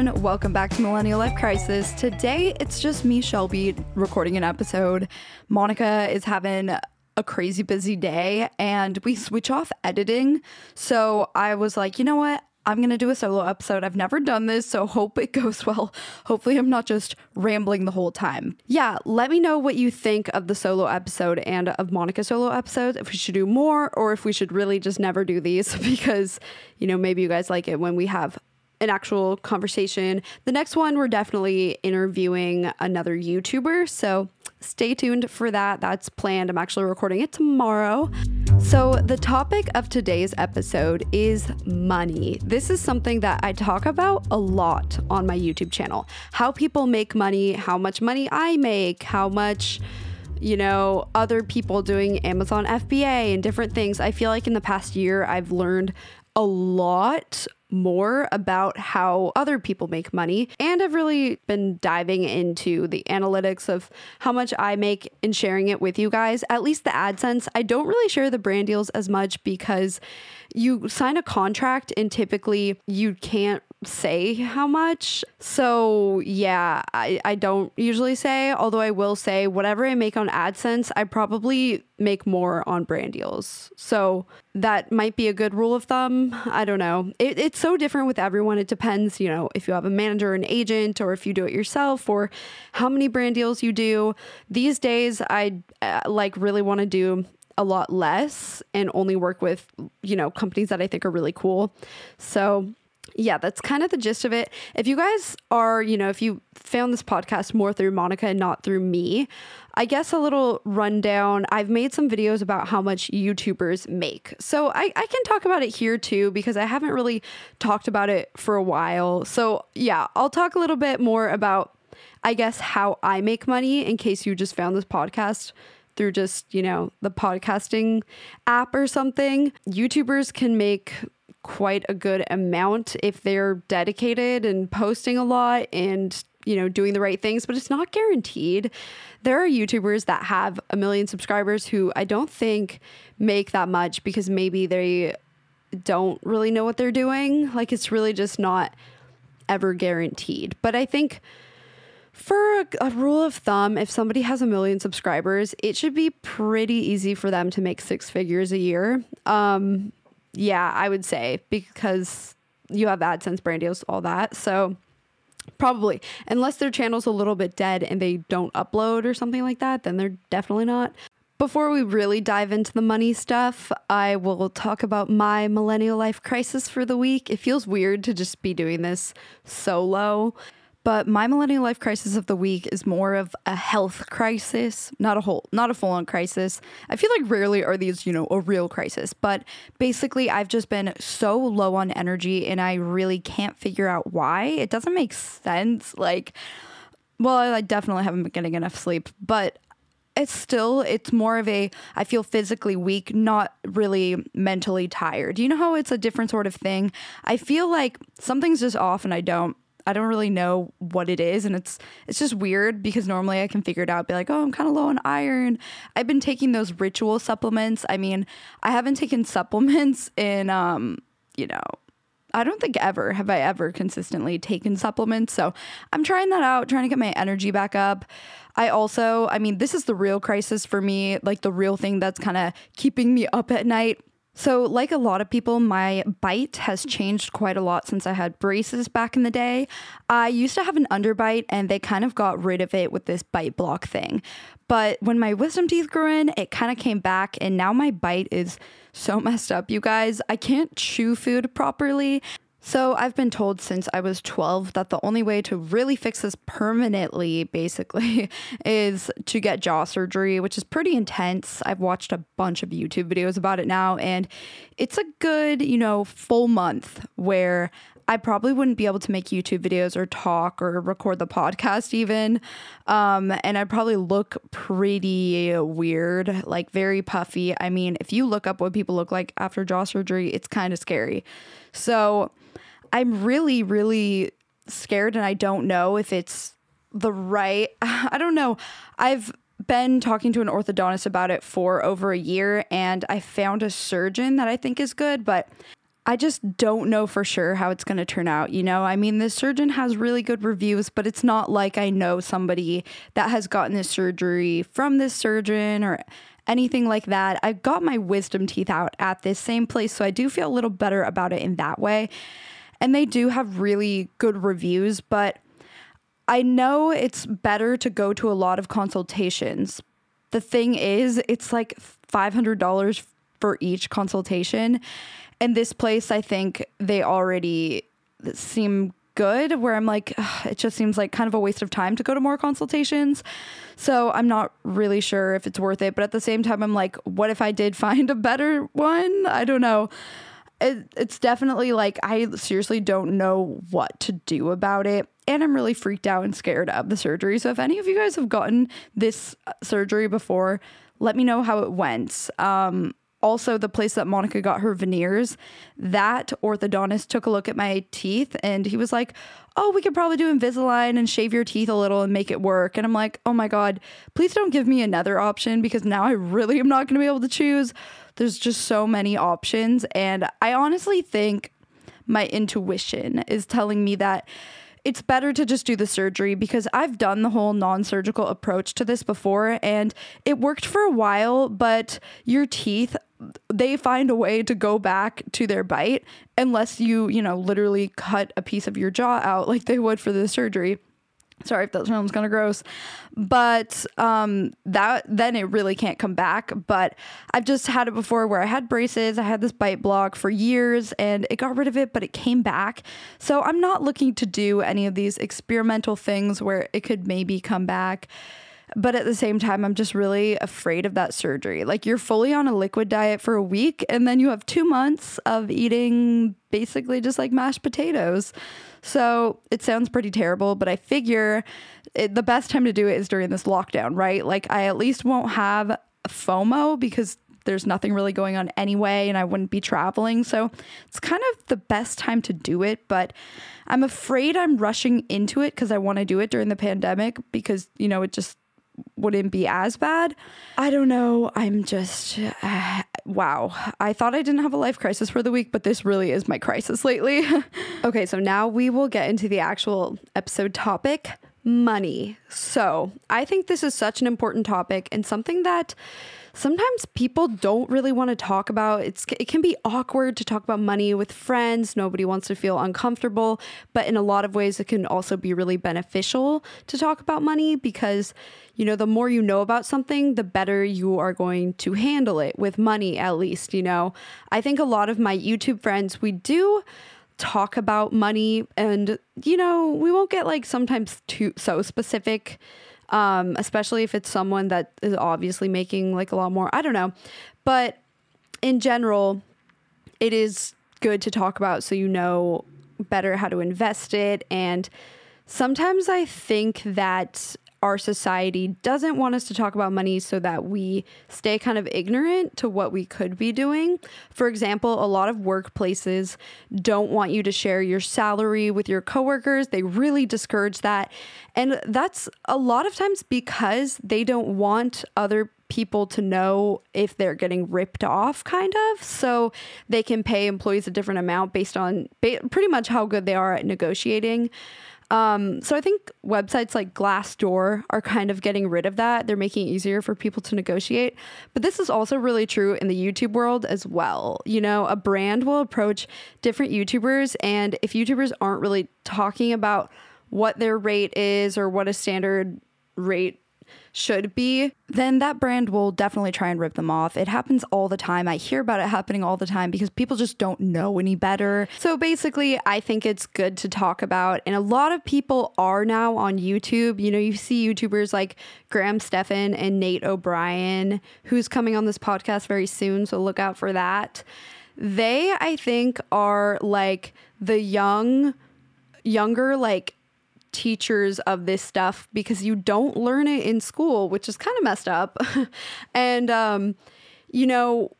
everyone. Welcome back to Millennial Life Crisis. Today, it's just me, Shelby, recording an episode. Monica is having a crazy busy day and we switch off editing. So I was like, you know what? I'm going to do a solo episode. I've never done this, so hope it goes well. Hopefully, I'm not just rambling the whole time. Yeah, let me know what you think of the solo episode and of Monica's solo episodes. If we should do more or if we should really just never do these because, you know, maybe you guys like it when we have an actual conversation. The next one, we're definitely interviewing another YouTuber. So stay tuned for that. That's planned. I'm actually recording it tomorrow. So, the topic of today's episode is money. This is something that I talk about a lot on my YouTube channel how people make money, how much money I make, how much you know, other people doing Amazon FBA and different things. I feel like in the past year, I've learned a lot more about how other people make money. And I've really been diving into the analytics of how much I make and sharing it with you guys. At least the AdSense. I don't really share the brand deals as much because you sign a contract and typically you can't say how much. So, yeah, I, I don't usually say, although I will say whatever I make on AdSense, I probably make more on brand deals. So, that might be a good rule of thumb. I don't know. It, it's so different with everyone. It depends, you know, if you have a manager, an agent, or if you do it yourself, or how many brand deals you do. These days, I uh, like really want to do a lot less and only work with, you know, companies that I think are really cool. So, yeah, that's kind of the gist of it. If you guys are, you know, if you found this podcast more through Monica and not through me, I guess a little rundown. I've made some videos about how much YouTubers make. So I, I can talk about it here too because I haven't really talked about it for a while. So yeah, I'll talk a little bit more about, I guess, how I make money in case you just found this podcast through just, you know, the podcasting app or something. YouTubers can make quite a good amount if they're dedicated and posting a lot and you know doing the right things but it's not guaranteed. There are youtubers that have a million subscribers who i don't think make that much because maybe they don't really know what they're doing. Like it's really just not ever guaranteed. But i think for a, a, rule of thumb, if somebody has a million subscribers, it should be pretty easy for them to make six figures a year. Um, yeah, I would say because you have AdSense brand deals, all that. So probably, unless their channel's a little bit dead and they don't upload or something like that, then they're definitely not. Before we really dive into the money stuff, I will talk about my millennial life crisis for the week. It feels weird to just be doing this solo. But my millennial life crisis of the week is more of a health crisis, not a whole, not a full on crisis. I feel like rarely are these, you know, a real crisis. But basically, I've just been so low on energy, and I really can't figure out why. It doesn't make sense. Like, well, I definitely haven't been getting enough sleep, but it's still it's more of a I feel physically weak, not really mentally tired. You know how it's a different sort of thing? I feel like something's just off and I don't I don't really know what it is and it's it's just weird because normally I can figure it out be like, "Oh, I'm kind of low on iron." I've been taking those ritual supplements. I mean, I haven't taken supplements in um, you know, I don't think ever have I ever consistently taken supplements. So, I'm trying that out, trying to get my energy back up. I also, I mean, this is the real crisis for me, like the real thing that's kind of keeping me up at night so, like a lot of people, my bite has changed quite a lot since I had braces back in the day. I used to have an underbite and they kind of got rid of it with this bite block thing. But when my wisdom teeth grew in, it kind of came back and now my bite is so messed up, you guys. I can't chew food properly. So, I've been told since I was 12 that the only way to really fix this permanently, basically, is to get jaw surgery, which is pretty intense. I've watched a bunch of YouTube videos about it now, and it's a good, you know, full month where I probably wouldn't be able to make YouTube videos or talk or record the podcast even. Um, and I'd probably look pretty weird, like very puffy. I mean, if you look up what people look like after jaw surgery, it's kind of scary. So, I'm really, really scared and I don't know if it's the right. I don't know. I've been talking to an orthodontist about it for over a year and I found a surgeon that I think is good, but I just don't know for sure how it's going to turn out. You know, I mean, this surgeon has really good reviews, but it's not like I know somebody that has gotten this surgery from this surgeon or anything like that. I got my wisdom teeth out at this same place, so I do feel a little better about it in that way. And they do have really good reviews, but I know it's better to go to a lot of consultations. The thing is, it's like $500 for each consultation. And this place, I think they already seem good where I'm like, it just seems like kind of a waste of time to go to more consultations. So I'm not really sure if it's worth it. But at the same time, I'm like, what if I did find a better one? I don't know. It, it's definitely like, I seriously don't know what to do about it. And I'm really freaked out and scared of the surgery. So if any of you guys have gotten this uh, surgery before, let me know how it went. Um, also the place that Monica got her veneers, that orthodontist took a look at my teeth and he was like, "Oh, we could probably do Invisalign and shave your teeth a little and make it work." And I'm like, "Oh my god, please don't give me another option because now I really am not going to be able to choose." There's just so many options and I honestly think my intuition is telling me that it's better to just do the surgery because I've done the whole non surgical approach to this before and it worked for a while, but your teeth they find a way to go back to their bite unless you, you know, literally cut a piece of your jaw out like they would for the surgery. Sorry if that sounds kind of gross, but um, that then it really can't come back. But I've just had it before where I had braces, I had this bite block for years, and it got rid of it, but it came back. So I'm not looking to do any of these experimental things where it could maybe come back. But at the same time, I'm just really afraid of that surgery. Like, you're fully on a liquid diet for a week, and then you have two months of eating basically just like mashed potatoes. So it sounds pretty terrible, but I figure it, the best time to do it is during this lockdown, right? Like, I at least won't have FOMO because there's nothing really going on anyway and I wouldn't be traveling. So it's kind of the best time to do it, but I'm afraid I'm rushing into it because I want to do it during the pandemic because, you know, it just wouldn't be as bad. I don't know. I'm just, uh, wow. I thought I didn't have a life crisis for the week, but this really is my crisis lately. okay, so now we will get into the actual episode topic money. So I think this is such an important topic and something that sometimes people don't really want to talk about. It's it can be awkward to talk about money with friends. Nobody wants to feel uncomfortable, but in a lot of ways it can also be really beneficial to talk about money because you know, the more you know about something, the better you are going to handle it with money at least, you know. I think a lot of my YouTube friends, we do talk about money and you know, we won't get like sometimes too so specific um, especially if it's someone that is obviously making like a lot more. I don't know. But in general, it is good to talk about so you know better how to invest it. And sometimes I think that our society doesn't want us to talk about money so that we stay kind of ignorant to what we could be doing. For example, a lot of workplaces don't want you to share your salary with your coworkers. They really discourage that. And that's a lot of times because they don't want other people to know if they're getting ripped off, kind of. So they can pay employees a different amount based on ba- pretty much how good they are at negotiating. Um, so I think websites like Glassdoor are kind of getting rid of that. They're making it easier for people to negotiate. But this is also really true in the YouTube world as well. You know, a brand will approach different YouTubers, and if YouTubers aren't really talking about what their rate is or what a standard rate should be, then that brand will definitely try and rip them off. It happens all the time. I hear about it happening all the time because people just don't know any better. So basically, I think it's good to talk about. And a lot of people are now on YouTube. You know, you see YouTubers like Graham Stephan and Nate O'Brien, who's coming on this podcast very soon. So look out for that. They, I think, are like the young, younger, like teachers of this stuff because you don't learn it in school, which is kind of messed up. and, um, you know,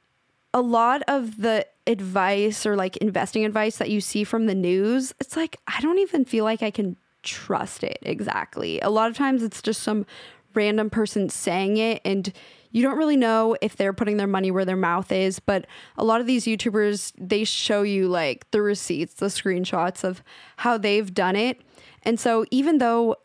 a lot of the advice or like investing advice that you see from the news, it's like, I don't even feel like I can trust it exactly. A lot of times it's just some random person saying it and you don't really know if they're putting their money where their mouth is. But a lot of these YouTubers, they show you like the receipts, the screenshots of how they've done it. And so even though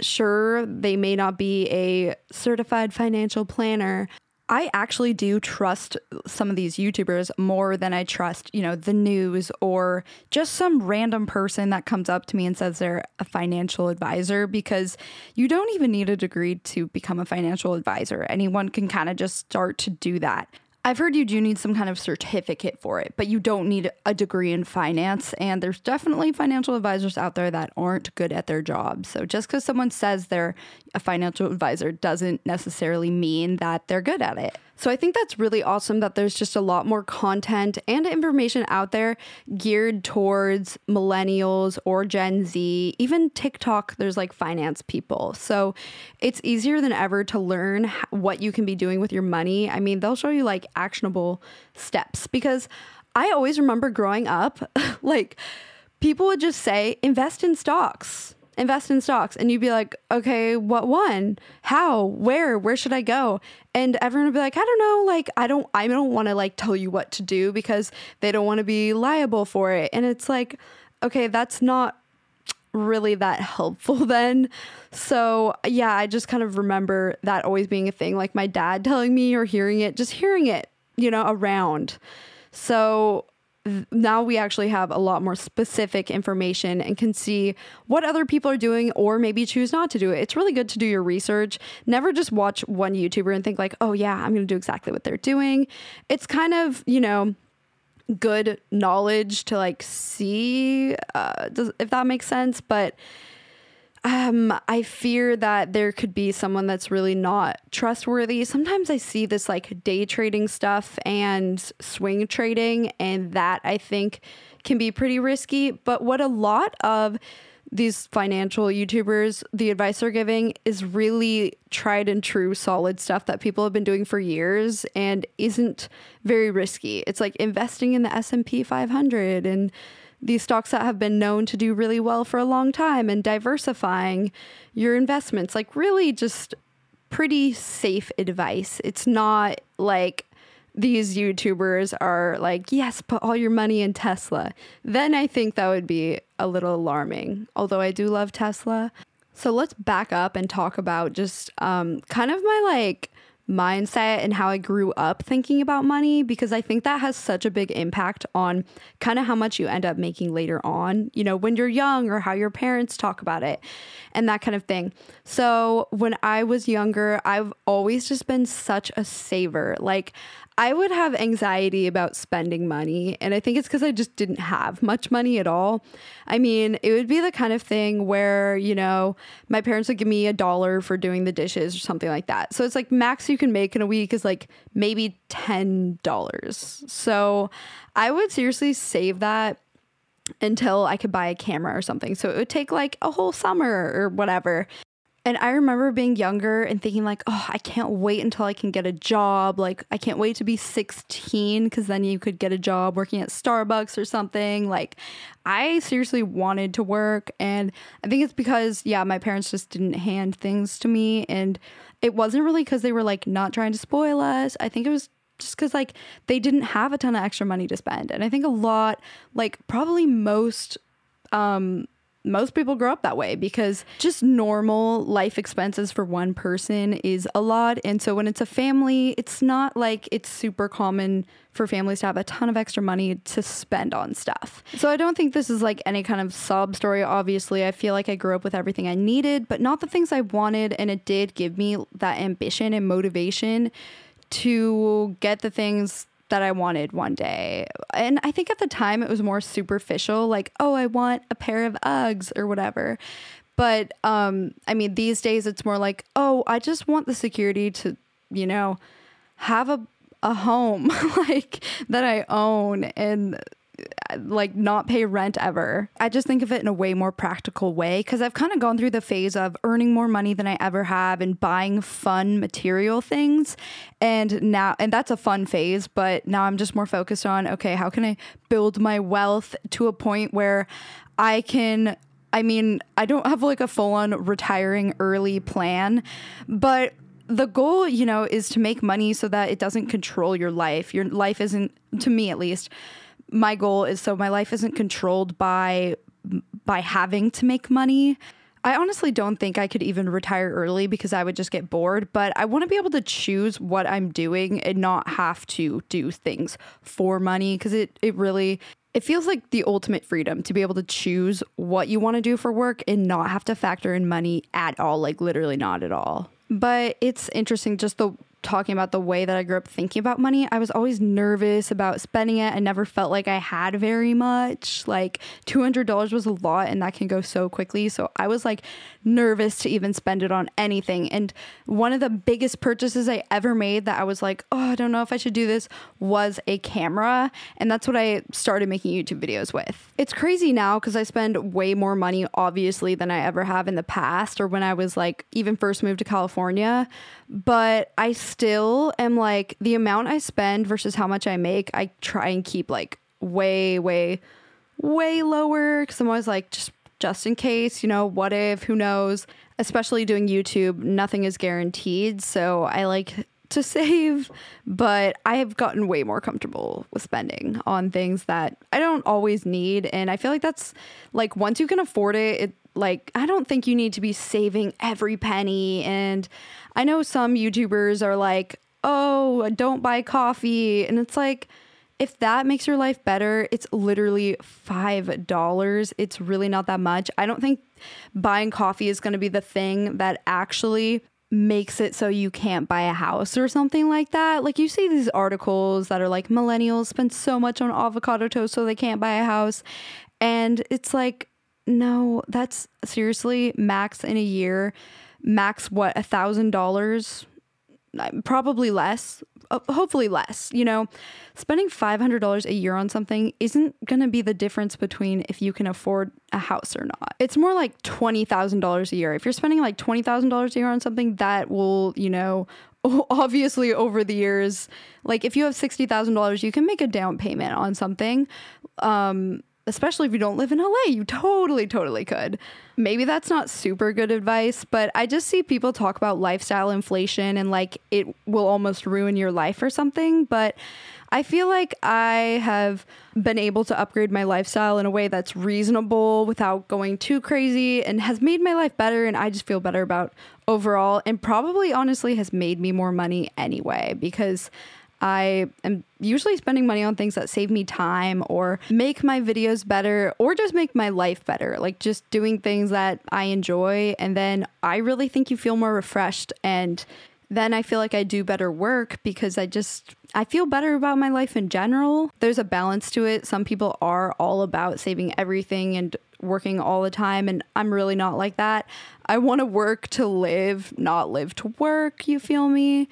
sure they may not be a certified financial planner, I actually do trust some of these YouTubers more than I trust, you know, the news or just some random person that comes up to me and says they're a financial advisor because you don't even need a degree to become a financial advisor. Anyone can kind of just start to do that. I've heard you do need some kind of certificate for it, but you don't need a degree in finance. And there's definitely financial advisors out there that aren't good at their job. So just because someone says they're a financial advisor doesn't necessarily mean that they're good at it. So I think that's really awesome that there's just a lot more content and information out there geared towards millennials or Gen Z, even TikTok, there's like finance people. So it's easier than ever to learn what you can be doing with your money. I mean, they'll show you like actionable steps because I always remember growing up, like people would just say, invest in stocks invest in stocks. And you'd be like, okay, what one? How? Where? Where should I go? And everyone would be like, I don't know. Like, I don't, I don't want to like tell you what to do because they don't want to be liable for it. And it's like, okay, that's not really that helpful then. So, yeah, I just kind of remember that always being a thing. Like my dad telling me or hearing it, just hearing it, you know, around. So, now we actually have a lot more specific information and can see what other people are doing or maybe choose not to do it. It's really good to do your research. Never just watch one YouTuber and think like, "Oh yeah, I'm going to do exactly what they're doing." It's kind of, you know, good knowledge to like see uh, does, if that makes sense, but um, I fear that there could be someone that's really not trustworthy. Sometimes I see this like day trading stuff and swing trading, and that I think can be pretty risky. But what a lot of these financial YouTubers, the advice they're giving is really tried and true, solid stuff that people have been doing for years and isn't very risky. It's like investing in the S and P 500 and these stocks that have been known to do really well for a long time and diversifying your investments. Like, really, just pretty safe advice. It's not like these YouTubers are like, yes, put all your money in Tesla. Then I think that would be a little alarming, although I do love Tesla. So let's back up and talk about just um, kind of my like mindset and how I grew up thinking about money because I think that has such a big impact on kind of how much you end up making later on, you know, when you're young or how your parents talk about it and that kind of thing. So, when I was younger, I've always just been such a saver. Like, I would have anxiety about spending money. And I think it's because I just didn't have much money at all. I mean, it would be the kind of thing where, you know, my parents would give me a dollar for doing the dishes or something like that. So it's like max you can make in a week is like maybe $10. So I would seriously save that until I could buy a camera or something. So it would take like a whole summer or whatever. And I remember being younger and thinking like, "Oh, I can't wait until I can get a job. Like, I can't wait to be 16 cuz then you could get a job working at Starbucks or something." Like, I seriously wanted to work and I think it's because yeah, my parents just didn't hand things to me and it wasn't really cuz they were like not trying to spoil us. I think it was just because like they didn't have a ton of extra money to spend and i think a lot like probably most um most people grow up that way because just normal life expenses for one person is a lot. And so when it's a family, it's not like it's super common for families to have a ton of extra money to spend on stuff. So I don't think this is like any kind of sob story. Obviously, I feel like I grew up with everything I needed, but not the things I wanted. And it did give me that ambition and motivation to get the things that I wanted one day. And I think at the time it was more superficial, like, oh, I want a pair of Uggs or whatever. But um, I mean, these days it's more like, oh, I just want the security to, you know, have a a home like that I own and like not pay rent ever. I just think of it in a way more practical way because I've kind of gone through the phase of earning more money than I ever have and buying fun material things. And now, and that's a fun phase, but now I'm just more focused on okay, how can I build my wealth to a point where I can I mean, I don't have like a full on retiring early plan, but the goal, you know, is to make money so that it doesn't control your life. Your life isn't, to me at least, my goal is so my life isn't controlled by by having to make money. I honestly don't think I could even retire early because I would just get bored, but I want to be able to choose what I'm doing and not have to do things for money because it it really it feels like the ultimate freedom to be able to choose what you want to do for work and not have to factor in money at all, like literally not at all. But it's interesting just the talking about the way that I grew up thinking about money, I was always nervous about spending it. I never felt like I had very much. Like $200 was a lot and that can go so quickly. So I was like nervous to even spend it on anything. And one of the biggest purchases I ever made that I was like, oh, I don't know if I should do this was a camera. And that's what I started making YouTube videos with. It's crazy now because I spend way more money, obviously, than I ever have in the past or when I was like even first moved to California. But I am like the amount I spend versus how much I make, I try and keep like way, way, way lower because I'm always like, just just in case, you know, what if, who knows? Especially doing YouTube, nothing is guaranteed. So I like to save, but I have gotten way more comfortable with spending on things that I don't always need. And I feel like that's like once you can afford it, it like I don't think you need to be saving every penny. And I know some YouTubers are like, oh, don't buy coffee. And it's like, if that makes your life better, it's literally $5. It's really not that much. I don't think buying coffee is going to be the thing that actually makes it so you can't buy a house or something like that. Like you see these articles that are like millennials spend so much on avocado toast so they can't buy a house. And it's like, no, that's seriously max in a year. Max what, a thousand dollars? Probably less uh, hopefully less. You know, spending $500 a year on something isn't to be the difference between if you can afford a house or not. It's more like $20,000 a year. If you're spending like $20,000 a year on something, that will, you know, obviously over the years, like if you have $60,000, you can make a down payment on something. Um, especially if you don't live in LA, you totally, totally could. Maybe that's not super good advice, but I just see people talk about lifestyle inflation and like it will almost ruin your life or something. But I feel like I have been able to upgrade my lifestyle in a way that's reasonable without going too crazy and has made my life better. And I just feel better about overall and probably honestly has made me more money anyway because I am usually spending money on things that save me time or make my videos better or just make my life better. Like just doing things that I enjoy. And then I really think you feel more refreshed. And then I feel like I do better work because I just, I feel better about my life in general. There's a balance to it. Some people are all about saving everything and working all the time. And I'm really not like that. I want to work to live, not live to work. You feel me?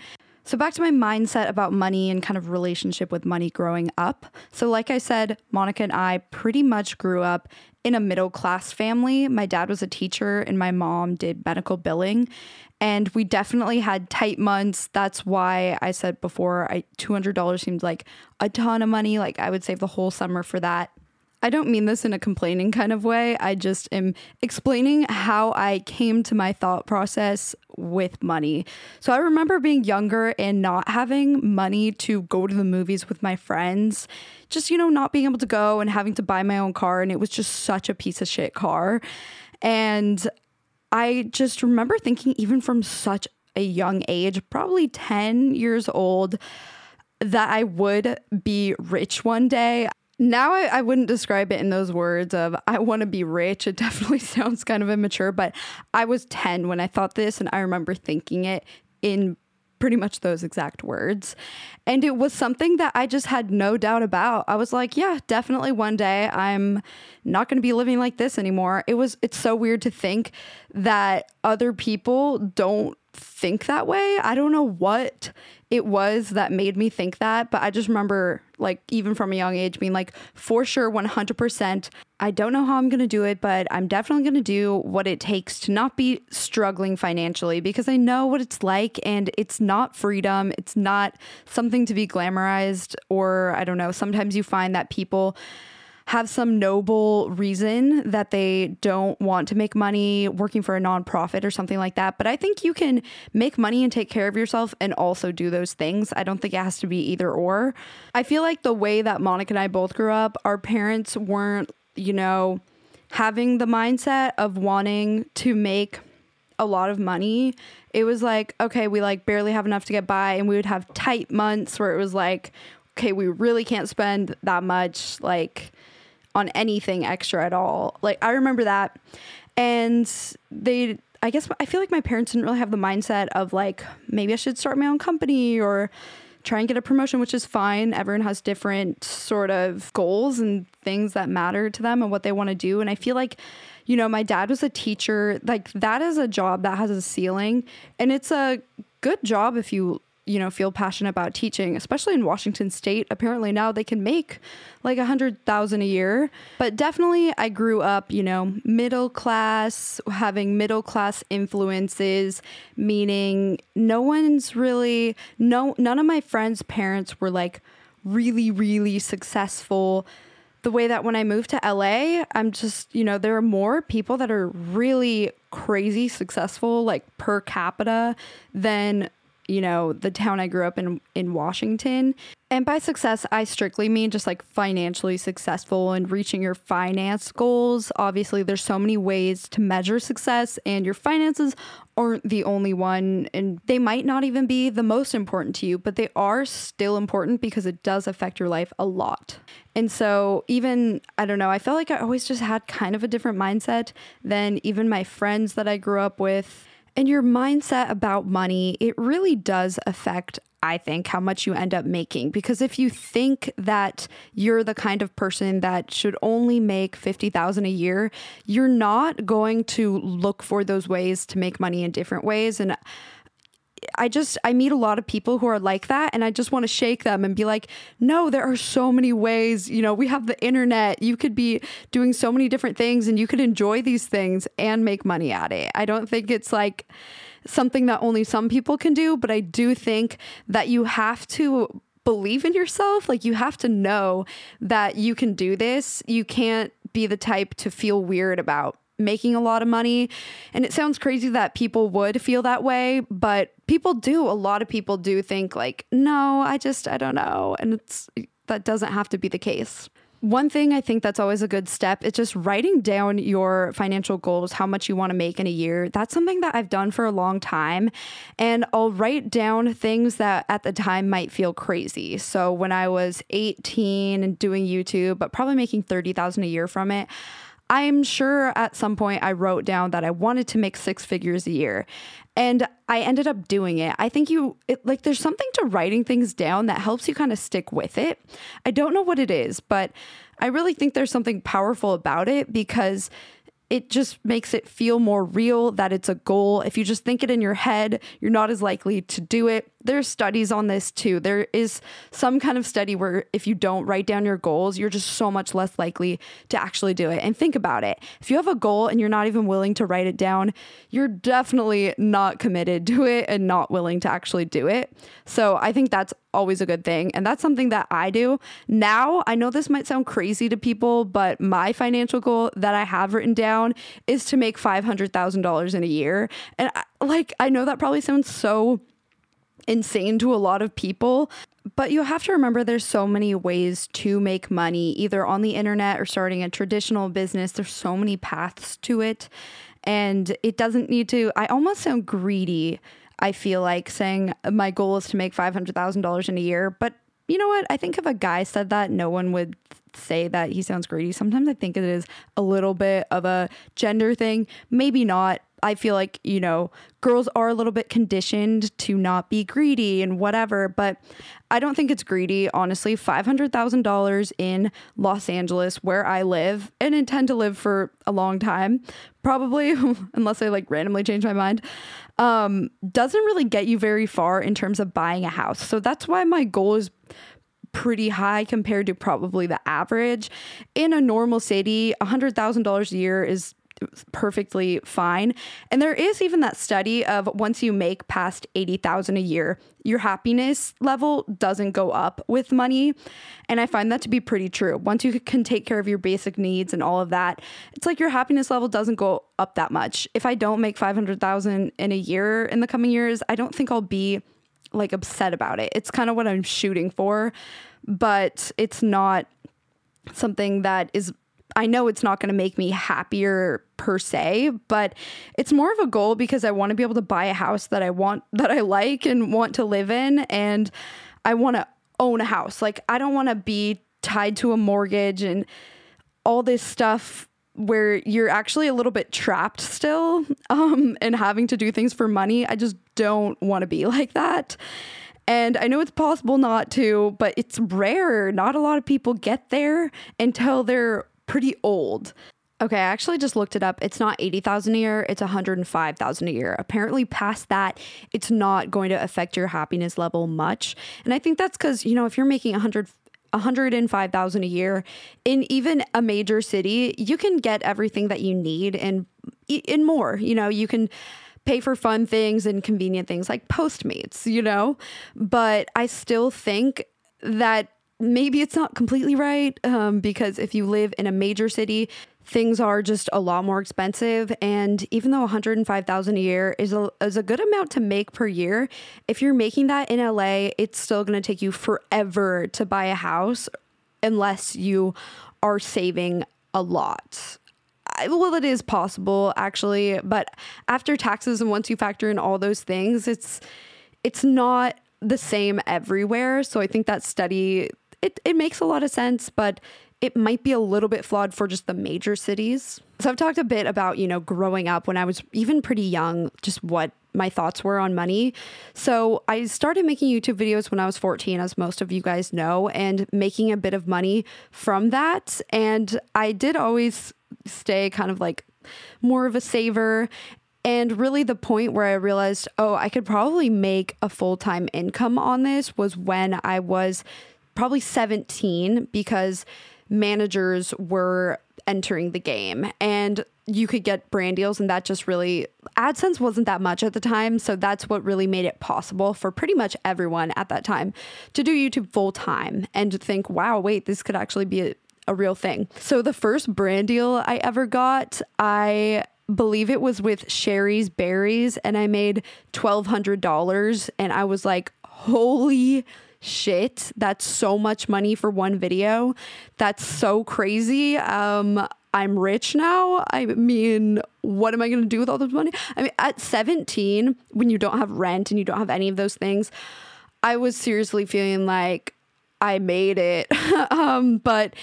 So, back to my mindset about money and kind of relationship with money growing up. So, like I said, Monica and I pretty much grew up in a middle class family. My dad was a teacher and my mom did medical billing. And we definitely had tight months. That's why I said before, I, $200 seemed like a ton of money. Like, I would save the whole summer for that. I don't mean this in a complaining kind of way. I just am explaining how I came to my thought process with money. So I remember being younger and not having money to go to the movies with my friends. Just, you know, not being able to go and having to buy my own car. And it was just such a piece of shit car. And I just remember thinking, even from such a young age, probably 10 years old, that I would be rich one day now I, I, wouldn't describe it in those words of I want to be rich. It definitely sounds kind of immature, but I was 10 when I thought this, and I remember thinking it in pretty much those exact words. And it was something that I just had no doubt about. I was like, yeah, definitely one day I'm not going to be living like this anymore. It was it's so weird to think that other people don't think that way. I don't know what it was that made me think that, but I just remember, like, even from a young age, being like, for sure, 100%, I don't know how I'm going to do it, but I'm definitely going to do what it takes to not be struggling financially because I know what it's like and it's not freedom. It's not something to be glamorized, or I don't know. Sometimes you find that people, have some noble reason that they don't want to make money working for a nonprofit or something like that. But I think you can make money and take care of yourself and also do those things. I don't think it has to be either or. I feel like the way that Monica and I both grew up, our parents weren't, you know, having the mindset of wanting to make a lot of money. It was like, okay, we like barely have enough to get by, and we would have tight months where it was like, okay, we really can't spend that much like on anything extra at all. Like I remember that. And they I guess I feel like my parents didn't really have the mindset of like maybe I should start my own company or try and get a promotion, which is fine. Everyone has different sort of goals and things that matter to them and what they want to do. And I feel like, you know, my dad was a teacher. Like that is a job that has a ceiling and it's a good job if you you know feel passionate about teaching especially in washington state. Apparently now they can make like a hundred thousand a year. But definitely i grew up you know middle class having middle class influences meaning no one's really no none of my friends parents were like really really successful. The way that when I moved to LA, I'm just, you know, there are more people that are really crazy successful, like per capita, than you know, the town I grew up in in Washington. And by success, I strictly mean just like financially successful and reaching your finance goals. Obviously, there's so many ways to measure success, and your finances aren't the only one. And they might not even be the most important to you, but they are still important because it does affect your life a lot. And so, even, I don't know, I felt like I always just had kind of a different mindset than even my friends that I grew up with and your mindset about money, it really does affect I think how much you end up making. Because if you think that you're the kind of person that should only make 50,000 a year, you're not going to look for those ways to make money in different ways. And I just I meet a lot of people who are like that and I just want to shake them and be like, "No, there are so many ways. You know, we have the internet. You could be doing so many different things and you could enjoy these things and make money at it." I don't think it's like something that only some people can do, but I do think that you have to believe in yourself. Like you have to know that you can do this. You can't be the type to feel weird about making a lot of money. And it sounds crazy that people would feel that way, but people do. A lot of people do think like, "No, I just I don't know." And it's that doesn't have to be the case. One thing I think that's always a good step is just writing down your financial goals, how much you want to make in a year. That's something that I've done for a long time. And I'll write down things that at the time might feel crazy. So when I was 18 and doing YouTube, but probably making 30,000 a year from it, I'm sure at some point I wrote down that I wanted to make six figures a year. And I ended up doing it. I think you, it, like, there's something to writing things down that helps you kind of stick with it. I don't know what it is, but I really think there's something powerful about it because it just makes it feel more real that it's a goal. If you just think it in your head, you're not as likely to do it there's studies on this too. There is some kind of study where if you don't write down your goals, you're just so much less likely to actually do it. And think about it. If you have a goal and you're not even willing to write it down, you're definitely not committed to it and not willing to actually do it. So I think that's always a good thing. And that's something that I do. Now, I know this might sound crazy to people, but my financial goal that I have written down is to make $500,000 in a year. And I, like, I know that probably sounds so insane to a lot of people. But you have to remember there's so many ways to make money, either on the internet or starting a traditional business. There's so many paths to it. And it doesn't need to, I almost sound greedy. I feel like saying my goal is to make $500,000 in a year. But you know what? I think if a guy said that, no one would say that he sounds greedy. Sometimes I think it is a little bit of a gender thing. Maybe not. I feel like, you know, girls are a little bit conditioned to not be greedy and whatever, but I don't think it's greedy, honestly. $500,000 in Los Angeles, where I live and intend to live for a long time, probably, unless I like randomly change my mind, um, doesn't really get you very far in terms of buying a house. So that's why my goal is pretty high compared to probably the average. In a normal city, $100,000 a year is perfectly fine. And there is even that study of once you make past 80,000 a year, your happiness level doesn't go up with money. And I find that to be pretty true. Once you can take care of your basic needs and all of that, it's like your happiness level doesn't go up that much. If I don't make 500,000 in a year in the coming years, I don't think I'll be like upset about it. It's kind of what I'm shooting for, but it's not something that is I know it's not going to make me happier per se, but it's more of a goal because I want to be able to buy a house that I want, that I like and want to live in. And I want to own a house. Like, I don't want to be tied to a mortgage and all this stuff where you're actually a little bit trapped still um, and having to do things for money. I just don't want to be like that. And I know it's possible not to, but it's rare. Not a lot of people get there until they're pretty old. Okay, I actually just looked it up. It's not 80,000 a year, it's 105,000 a year. Apparently past that, it's not going to affect your happiness level much. And I think that's cuz you know, if you're making 100 105,000 a year in even a major city, you can get everything that you need and in more. You know, you can pay for fun things and convenient things like Postmates, you know? But I still think that maybe it's not completely right um, because if you live in a major city, things are just a lot more expensive. And even though 105,000 a year is a, is a good amount to make per year, if you're making that in LA, it's still going to take you forever to buy a house unless you are saving a lot. Well, it is possible actually, but after taxes and once you factor in all those things, it's it's not the same everywhere. So I think that study it, it makes a lot of sense, but it might be a little bit flawed for just the major cities. So I've talked a bit about, you know, growing up when I was even pretty young, just what my thoughts were on money. So I started making YouTube videos when I was 14, as most of you guys know, and making a bit of money from that. And I did always stay kind of like more of a saver. And really, the point where I realized, oh, I could probably make a full time income on this was when I was probably 17 because managers were entering the game and you could get brand deals and that just really AdSense wasn't that much at the time so that's what really made it possible for pretty much everyone at that time to do YouTube full time and to think wow wait this could actually be a, a real thing. So the first brand deal I ever got I believe it was with Shari's Berries and I made $1200 and I was like holy shit. That's so much money for one video. That's so crazy. Um, I'm rich now. I mean, what am I going to do with all this money? I mean, at 17, when you don't have rent and you don't have any of those things, I was seriously feeling like I made it. um, but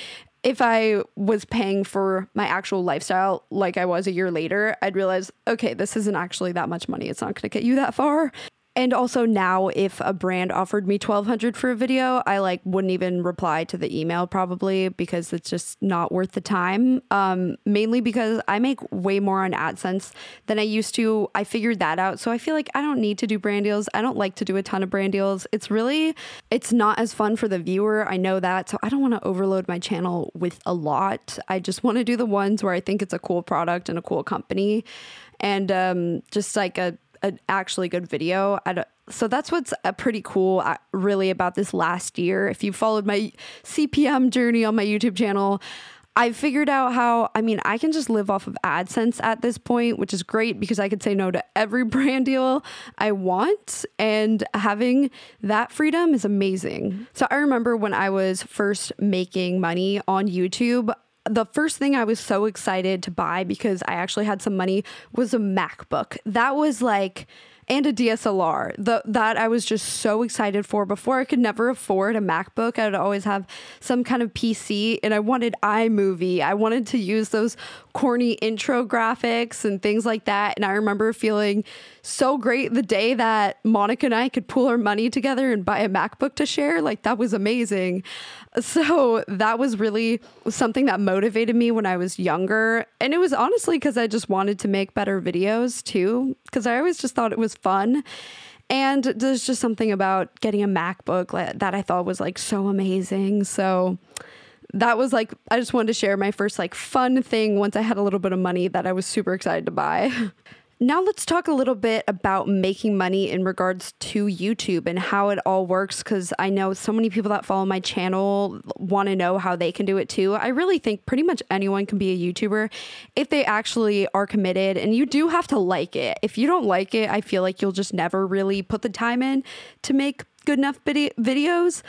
if I was paying for my actual lifestyle like I was a year later, I'd realize, okay, this isn't actually that much money. It's not going to get you that far. And also now if a brand offered me 1200 for a video, I like wouldn't even reply to the email probably because it's just not worth the time. Um, mainly because I make way more on AdSense than I used to. I figured that out. So I feel like I don't need to do brand deals. I don't like to do a ton of brand deals. It's really it's not as fun for the viewer. I know that. So I don't want to overload my channel with a lot. I just want to do the ones where I think it's a cool product and a cool company and um, just like a an actually good video. so that's what's uh, pretty cool, uh, really, about this last year. If you followed my CPM journey on my YouTube channel, I figured out how, I mean, I can just live off of AdSense at this point, which is great because I could say no to every brand deal I want. And having that freedom is amazing. So I remember when I was first making money on YouTube, the first thing I was so excited to buy because I actually had some money was a MacBook. That was like and a DSLR. The, that I was just so excited for. Before I could never afford a MacBook, I'd always have some kind of PC and I wanted iMovie. I wanted to use those corny intro graphics and things like that. And I remember feeling so great the day that Monica and I could pool our money together and buy a MacBook to share. Like that was amazing. So that was really something that motivated me when I was younger. And it was honestly because I just wanted to make better videos too, because I always just thought it was fun. And there's just something about getting a MacBook that I thought was like so amazing. So that was like I just wanted to share my first like fun thing once I had a little bit of money that I was super excited to buy. Now let's talk a little bit about making money in regards to YouTube and how it all works cuz I know so many people that follow my channel want to know how they can do it too. I really think pretty much anyone can be a YouTuber if they actually are committed and you do have to like it. If you don't like it, I feel like you'll just never really put the time in to make good enough videos,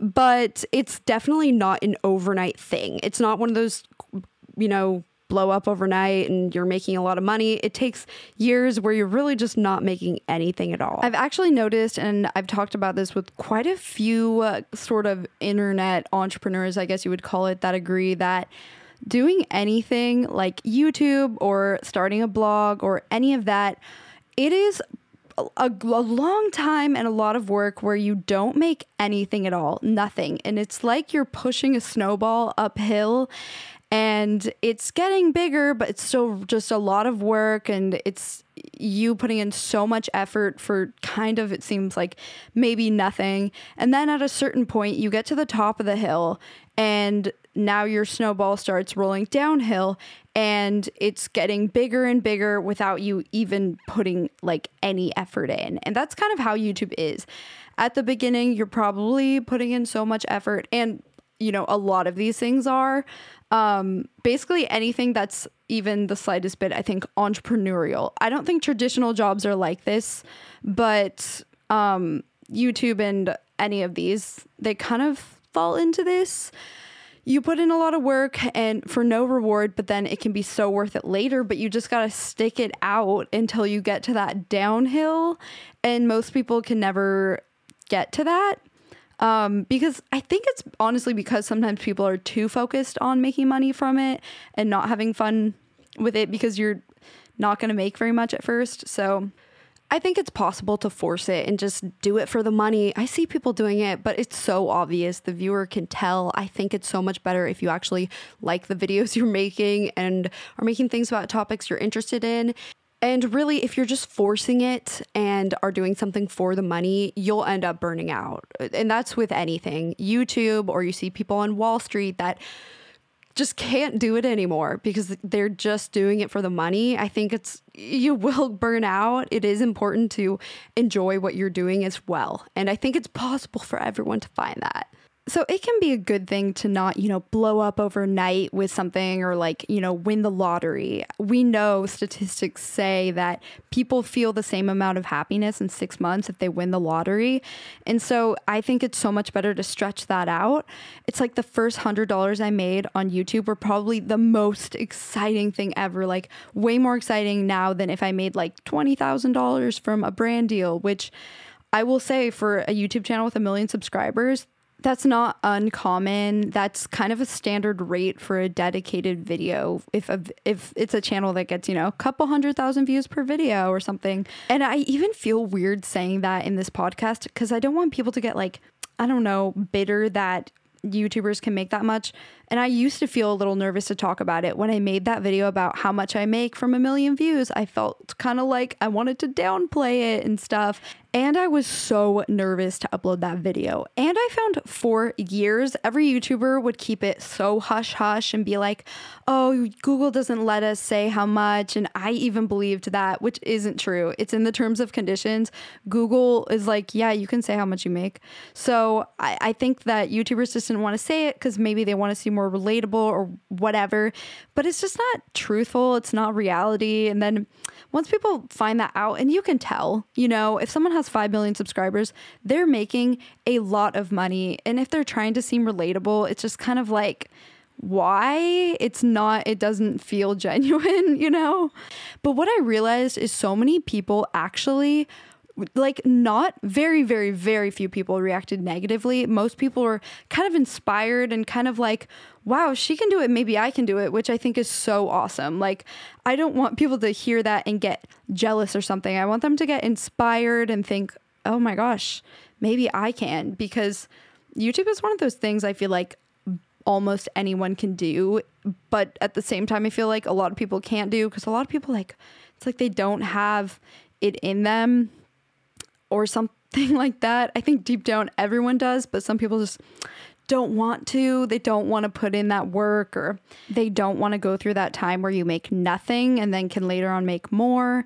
but it's definitely not an overnight thing. It's not one of those you know blow up overnight and you're making a lot of money. It takes years where you're really just not making anything at all. I've actually noticed, and I've talked about this with quite a few uh, sort of internet entrepreneurs, I guess you would call it, that agree that doing anything like YouTube or starting a blog or any of that, it is a, a, long time and a lot of work where you don't make anything at all, nothing. And it's like you're pushing a snowball uphill and it's getting bigger, but it's still just a lot of work and it's you putting in so much effort for kind of it seems like maybe nothing. And then at a certain point you get to the top of the hill and now your snowball starts rolling downhill and it's getting bigger and bigger without you even putting like any effort in. And that's kind of how YouTube is. At the beginning, you're probably putting in so much effort and you know, a lot of these things are. Um, basically anything that's even the slightest bit, I think, entrepreneurial. I don't think traditional jobs are like this, but um, YouTube and any of these, they kind of fall into this. You put in a lot of work and for no reward, but then it can be so worth it later. But you just got to stick it out until you get to that downhill. And most people can never get to that. Um, because I think it's honestly because sometimes people are too focused on making money from it and not having fun with it because you're not going to make very much at first. So I think it's possible to force it and just do it for the money. I see people doing it, but it's so obvious. The viewer can tell. I think it's so much better if you actually like the videos you're making and are making things about topics you're interested in and really, if you're just forcing it and are doing something for the money, you'll end up burning out. And that's with anything YouTube, or you see people on Wall Street that just can't do it anymore because they're just doing it for the money. I think it's, you will burn out. It is important to enjoy what you're doing as well. And I think it's possible for everyone to find that. So it can be a good thing to not, you know, blow up overnight with something or like, you know, win the lottery. We know statistics say that people feel the same amount of happiness in six months if they win the lottery. And so I think it's so much better to stretch that out. It's like the first hundred dollars I made on YouTube were probably the most exciting thing ever. Like way more exciting now than if I made like $20,000 from a brand deal, which I will say for a YouTube channel with a million subscribers, that's not uncommon. That's kind of a standard rate for a dedicated video. If a, if it's a channel that gets, you know, a couple hundred thousand views per video or something. And I even feel weird saying that in this podcast because I don't want people to get like I don't know, bitter that YouTubers can make that much. And I used to feel a little nervous to talk about it. When I made that video about how much I make from a million views, I felt kind of like I wanted to downplay it and stuff. And I was so nervous to upload that video. And I found for years, every YouTuber would keep it so hush hush and be like, oh, Google doesn't let us say how much. And I even believed that, which isn't true. It's in the terms of conditions. Google is like, yeah, you can say how much you make. So I, I think that YouTubers just didn't want to say it because maybe they want to seem more relatable or whatever. But it's just not truthful. It's not reality. And then once people find that out, and you can tell, you know, if someone has 5 million subscribers, they're making a lot of money. And if they're trying to seem relatable, it's just kind of like, why it's not it doesn't feel genuine you know but what i realized is so many people actually like not very very very few people reacted negatively. Most people were kind of inspired and kind of like wow she can do it maybe i can do it which i think is so awesome. Like i don't want people to hear that and get jealous or something. I want them to get inspired and think oh my gosh maybe i can. Because youtube is one of those things i feel like almost anyone can do but at the same time i feel like a lot of people can't do because a lot of people like it's like they don't have it in them or something like that. I think deep down everyone does, but some people just don't want to, they don't want to put in that work, or they don't want to go through that time where you make nothing and then can later on make more.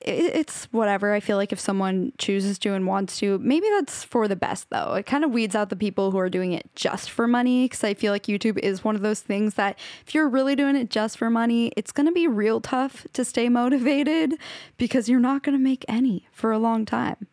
It's whatever. I feel like if someone chooses to and wants to, maybe that's for the best though. It kind of weeds out the people who are doing it just for money because I feel like YouTube is one of those things that if you're really doing it just for money, it's going to be real tough to stay motivated because you're not going to make any for a long time.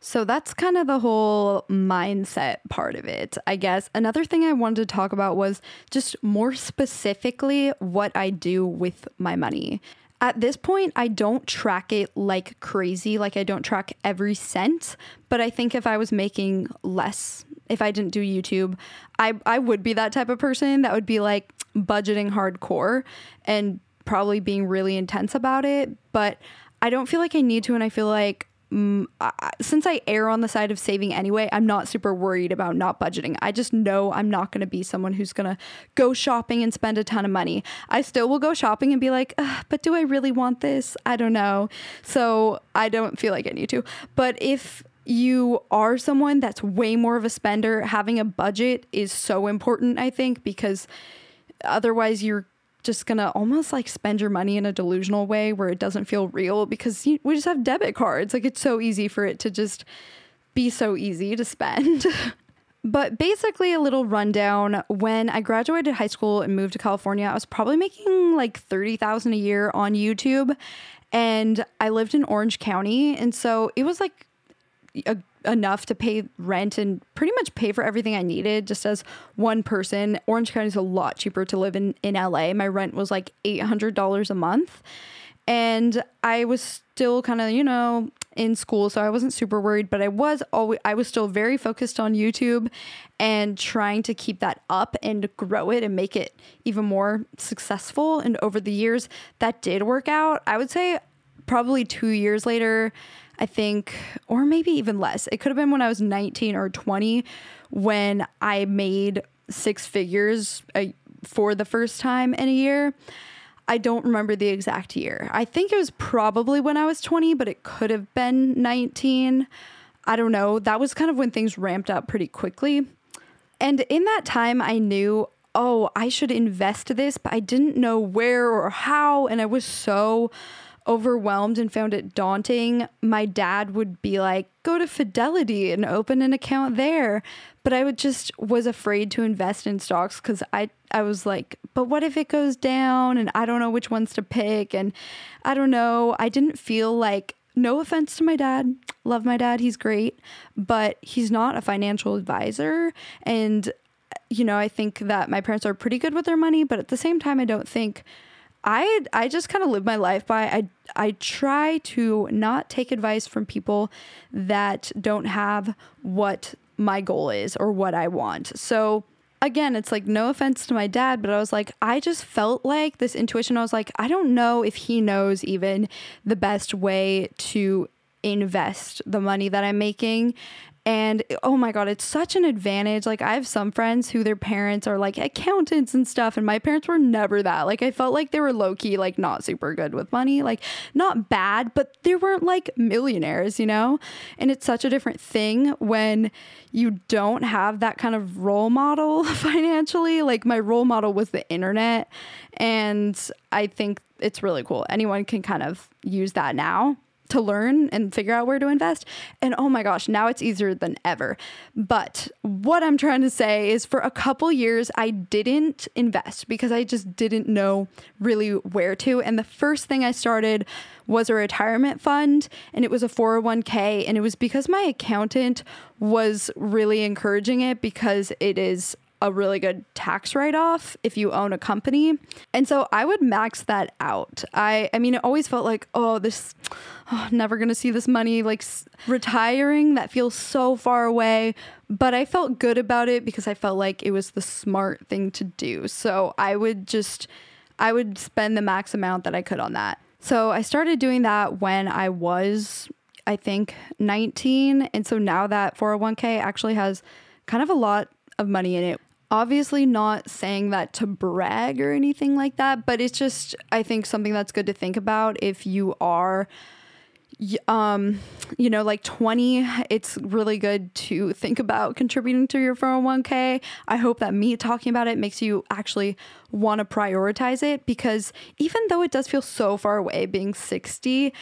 So that's kind of the whole mindset part of it, I guess. Another thing I wanted to talk about was just more specifically what I do with my money. At this point, I don't track it like crazy, like I don't track every cent, but I think if I was making less, if I didn't do YouTube, I, I would be that type of person that would be like budgeting hardcore and probably being really intense about it. But I don't feel like I need to, and I feel like mm, I, since I err on the side of saving anyway, I'm not super worried about not budgeting. I just know I'm not going to be someone who's going to go shopping and spend a ton of money. I still will go shopping and be like, but do I really want this? I don't know. So I don't feel like I need to. But if you are someone that's way more of a spender, having a budget is so important, I think, because otherwise you're just gonna almost like spend your money in a delusional way where it doesn't feel real because you, we just have debit cards. Like it's so easy for it to just be so easy to spend. but basically, a little rundown. When I graduated high school and moved to California, I was probably making like thirty thousand a year on YouTube, and I lived in Orange County, and so it was like a enough to pay rent and pretty much pay for everything I needed just as one person. Orange County is a lot cheaper to live in in LA. My rent was like $800 a month. And I was still kind of, you know, in school, so I wasn't super worried, but I was always I was still very focused on YouTube and trying to keep that up and grow it and make it even more successful. And over the years, that did work out. I would say probably 2 years later, I think, or maybe even less. It could have been when I was 19 or 20 when I made six figures a, for the first time in a year. I don't remember the exact year. I think it was probably when I was 20, but it could have been 19. I don't know. That was kind of when things ramped up pretty quickly. And in that time, I knew, oh, I should invest this, but I didn't know where or how. And I was so overwhelmed and found it daunting, my dad would be like, go to Fidelity and open an account there. But I would just was afraid to invest in stocks because I, I was like, but what if it goes down and I don't know which ones to pick? And I don't know. I didn't feel like no offense to my dad, love my dad, he's great, but he's not a financial advisor. And, you know, I think that my parents are pretty good with their money, but at the same time, I don't think I I just kind of live my life by I I try to not take advice from people that don't have what my goal is or what I want. So again, it's like no offense to my dad, but I was like I just felt like this intuition. I was like I don't know if he knows even the best way to invest the money that I'm making and oh my God, it's such an advantage. Like, I have some friends who their parents are like accountants and stuff, and my parents were never that. Like, I felt like they were low key, like, not super good with money. Like, not bad, but they weren't like millionaires, you know? And it's such a different thing when you don't have that kind of role model financially. Like, my role model was the internet. And I think it's really cool. Anyone can kind of use that now to learn and figure out where to invest. And oh my gosh, now it's easier than ever. But what I'm trying to say is for a couple years, I didn't invest because I just didn't know really where to. And the first thing I started was a retirement fund and it was a 401k. And it was because my accountant was really encouraging it because it is a really good tax write off if you own a company. And so I would max that out. I I mean it always felt like, oh, this oh, never going to see this money like s- retiring that feels so far away, but I felt good about it because I felt like it was the smart thing to do. So I would just I would spend the max amount that I could on that. So I started doing that when I was I think 19 and so now that 401k actually has kind of a lot of money in it obviously not saying that to brag or anything like that, but it's just, I think, something that's good to think about if you are um, you know, like 20, it's really good to think about contributing to your 401k. I hope that me talking about it makes you actually want to prioritize it because even though it does feel so far away being 60,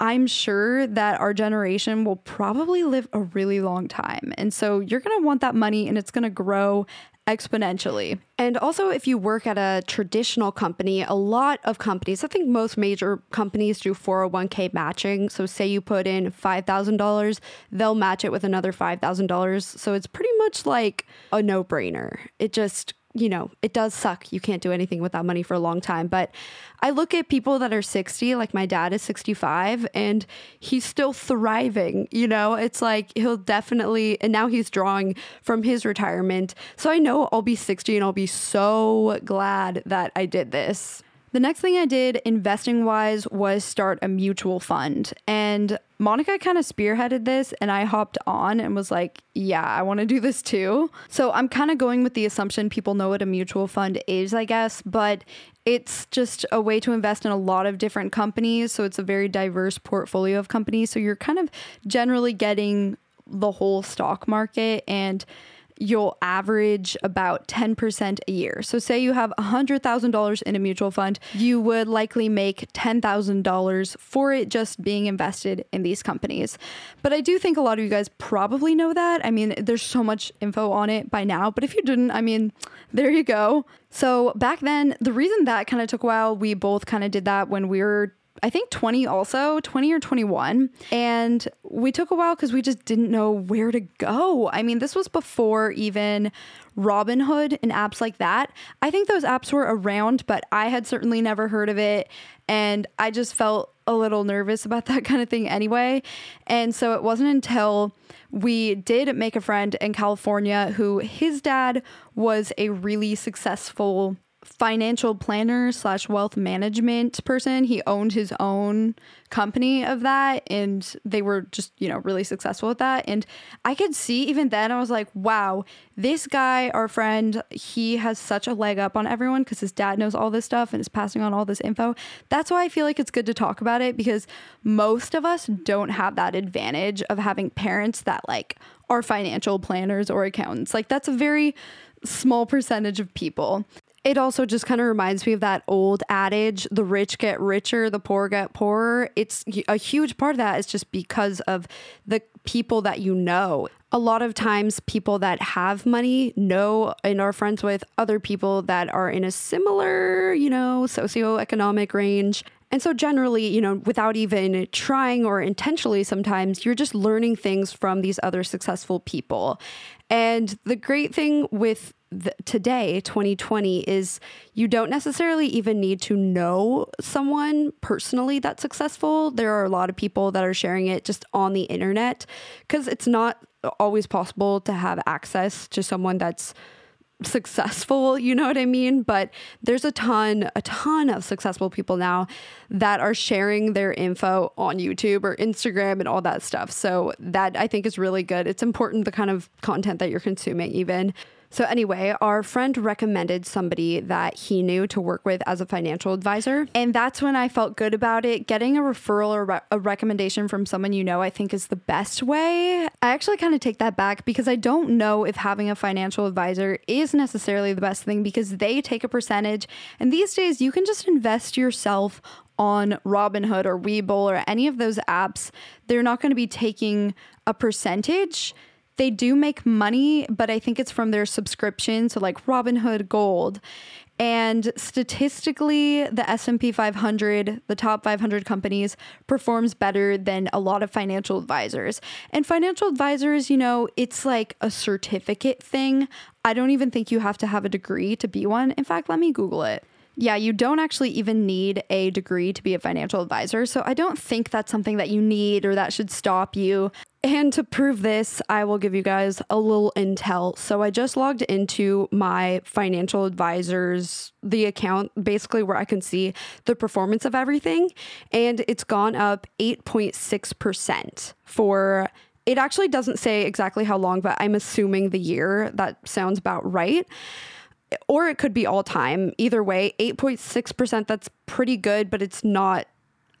I'm sure that our generation will probably live a really long time. And so you're going to want that money and it's going to grow exponentially. And also, if you work at a traditional company, a lot of companies, I think most major companies do 401k matching. So, say you put in $5,000, they'll match it with another $5,000. So, it's pretty much like a no brainer. It just you know, it does suck. You can't do anything with that money for a long time. But I look at people that are 60, like my dad is 65, and he's still thriving. You know, it's like he'll definitely, and now he's drawing from his retirement. So I know I'll be 60 and I'll be so glad that I did this. The next thing I did investing wise was start a mutual fund. And Monica kind of spearheaded this, and I hopped on and was like, yeah, I want to do this too. So I'm kind of going with the assumption people know what a mutual fund is, I guess, but it's just a way to invest in a lot of different companies. So it's a very diverse portfolio of companies. So you're kind of generally getting the whole stock market and you'll average about 10% a year. So, say you have $100,000 in a mutual fund, you would likely make $10,000 for it just being invested in these companies. But I do think a lot of you guys probably know that. I mean, there's so much info on it by now, but if you didn't, I mean, there you go. So, back then, the reason that kind of took a while, we both kind of did that when we were I think 20 also, 20 or 21. And we took a while because we just didn't know where to go. I mean, this was before even Robinhood and apps like that. I think those apps were around, but I had certainly never heard of it. And I just felt a little nervous about that kind of thing anyway. And so it wasn't until we did make a friend in California who his dad was a really successful financial planner slash wealth management person. He owned his own company of that and they were just, you know, really successful with that. And I could see even then, I was like, wow, this guy, our friend, he has such a leg up on everyone because his dad knows all this stuff and is passing on all this info. That's why I feel like it's good to talk about it because most of us don't have that advantage of having parents that like are financial planners or accountants. Like that's a very small percentage of people it also just kind of reminds me of that old adage the rich get richer the poor get poorer. It's a huge part of that is just because of the people that you know. A lot of times people that have money know and are friends with other people that are in a similar you know socioeconomic range. And so, generally, you know, without even trying or intentionally, sometimes you're just learning things from these other successful people. And the great thing with the, today, 2020, is you don't necessarily even need to know someone personally that's successful. There are a lot of people that are sharing it just on the internet because it's not always possible to have access to someone that's successful, you know what I mean? But there's a ton, a ton of successful people now that are sharing their info on YouTube or Instagram and all that stuff. So that I think is really good. It's important the kind of content that you're consuming, even. So, anyway, our friend recommended somebody that he knew to work with as a financial advisor. And that's when I felt good about it. Getting a referral or re- a recommendation from someone you know, I think is the best way. I actually kind of take that back because I don't know if having a financial advisor is necessarily the best thing because they take a percentage. And these days, you can just invest yourself on Robinhood or Webull or any of those apps. They're not going to be taking a percentage they do make money, but I think it's from their subscription, so like Robinhood Gold. And statistically, the S&P 500, the top 500 companies performs better than a lot of financial advisors. And financial advisors, you know, it's like a certificate thing. I don't even think you have to have a degree to be one. In fact, let me Google it. Yeah, you don't actually even need a degree to be a financial advisor. So I don't think that's something that you need or that should stop you. And to prove this, I will give you guys a little intel. So I just logged into my financial advisor's the account basically where I can see the performance of everything and it's gone up 8.6% for it actually doesn't say exactly how long, but I'm assuming the year. That sounds about right or it could be all time. Either way, 8.6%, that's pretty good, but it's not